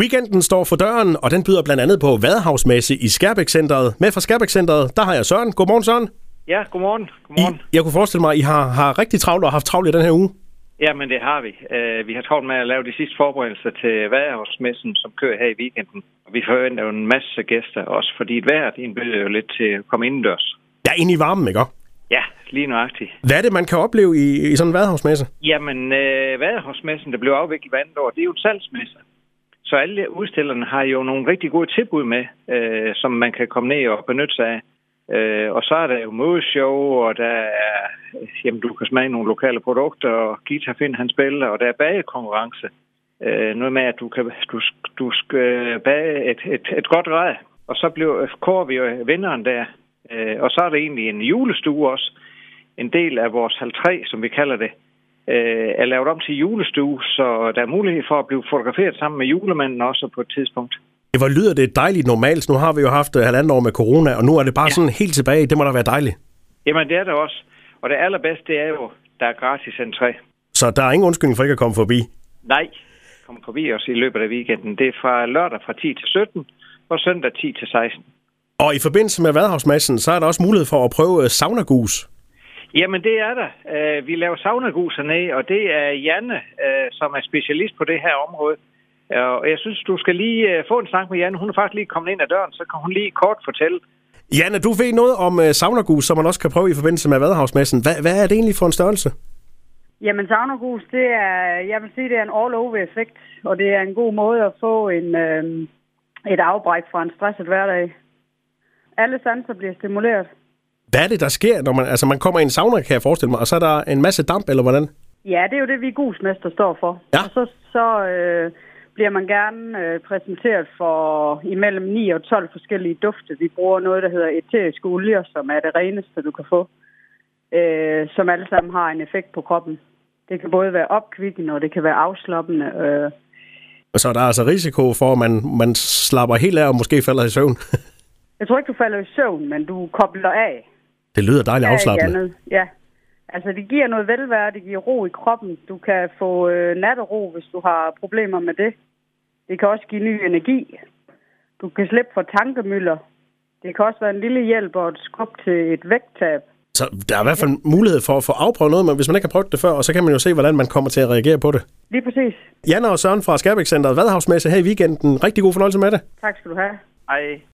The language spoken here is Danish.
Weekenden står for døren, og den byder blandt andet på Vadehavsmesse i Skærbæk Centeret. Med fra Skærbæk Centeret, der har jeg Søren. Godmorgen, Søren. Ja, godmorgen. godmorgen. I, jeg kunne forestille mig, at I har, har rigtig travlt og haft travlt i den her uge. Ja, men det har vi. Uh, vi har travlt med at lave de sidste forberedelser til Vadehavsmessen, som kører her i weekenden. Og vi forventer jo en masse gæster, også fordi et vejr indbyder jo lidt til at komme indendørs. Ja, ind i varmen, ikke? Ja, lige nøjagtigt. Hvad er det, man kan opleve i, i sådan en vadehavsmesse? Jamen, uh, Vadehavsmessen, der blev afviklet hver andet år, det er jo et salgsmesse. Så alle udstillerne har jo nogle rigtig gode tilbud med, øh, som man kan komme ned og benytte sig af. Øh, og så er der jo modeshow, og der er, jamen, du kan smage nogle lokale produkter, og Gita Finn han spiller, og der er bagekonkurrence. Øh, noget med, at du, kan, du, du skal øh, bage et, et, et godt rej, og så bliver, kår vi jo vinderen der. Øh, og så er der egentlig en julestue også, en del af vores halv 3, som vi kalder det, øh, er lavet om til julestue, så der er mulighed for at blive fotograferet sammen med julemanden også på et tidspunkt. Det var lyder det dejligt normalt. Nu har vi jo haft uh, halvandet år med corona, og nu er det bare ja. sådan helt tilbage. Det må da være dejligt. Jamen, det er det også. Og det allerbedste, er jo, der er gratis entré. Så der er ingen undskyldning for ikke at komme forbi? Nej, kom forbi os i løbet af weekenden. Det er fra lørdag fra 10 til 17 og søndag 10 til 16. Og i forbindelse med Vadhavsmassen, så er der også mulighed for at prøve saunagus. Jamen, det er der. Uh, vi laver saunaguser ned, og det er Janne, uh, som er specialist på det her område. Og jeg synes, du skal lige uh, få en snak med Janne. Hun er faktisk lige kommet ind ad døren, så kan hun lige kort fortælle. Janne, du ved noget om uh, saunagus, som man også kan prøve i forbindelse med Vadehavsmessen. Hvad, hvad er det egentlig for en størrelse? Jamen, saunagus, det er, jeg vil sige, det er en all-over-effekt, og det er en god måde at få en, øh, et afbræk fra en stresset hverdag. Alle sanser bliver stimuleret. Hvad er det, der sker, når man, altså man kommer i en sauna, kan jeg forestille mig, og så er der en masse damp, eller hvordan? Ja, det er jo det, vi gusmester står for. Ja. Og så, så øh, bliver man gerne øh, præsenteret for imellem 9 og 12 forskellige dufte. Vi bruger noget, der hedder eteriske olier, som er det reneste, du kan få, øh, som alle sammen har en effekt på kroppen. Det kan både være opkvikkende, og det kan være afslappende. Øh. Så der er altså risiko for, at man, man slapper helt af og måske falder i søvn. Jeg tror ikke, du falder i søvn, men du kobler af. Det lyder dejligt afslappende. andet. Ja. Altså, det giver noget velvære, det giver ro i kroppen. Du kan få øh, nattero, hvis du har problemer med det. Det kan også give ny energi. Du kan slippe for tankemøller. Det kan også være en lille hjælp og et skub til et vægttab. Så der er i hvert fald mulighed for at få afprøvet noget, men hvis man ikke har prøvet det før, og så kan man jo se, hvordan man kommer til at reagere på det. Lige præcis. Janne og Søren fra Skærbæk Centeret Vadehavsmesse her i weekenden. Rigtig god fornøjelse med det. Tak skal du have. Hej.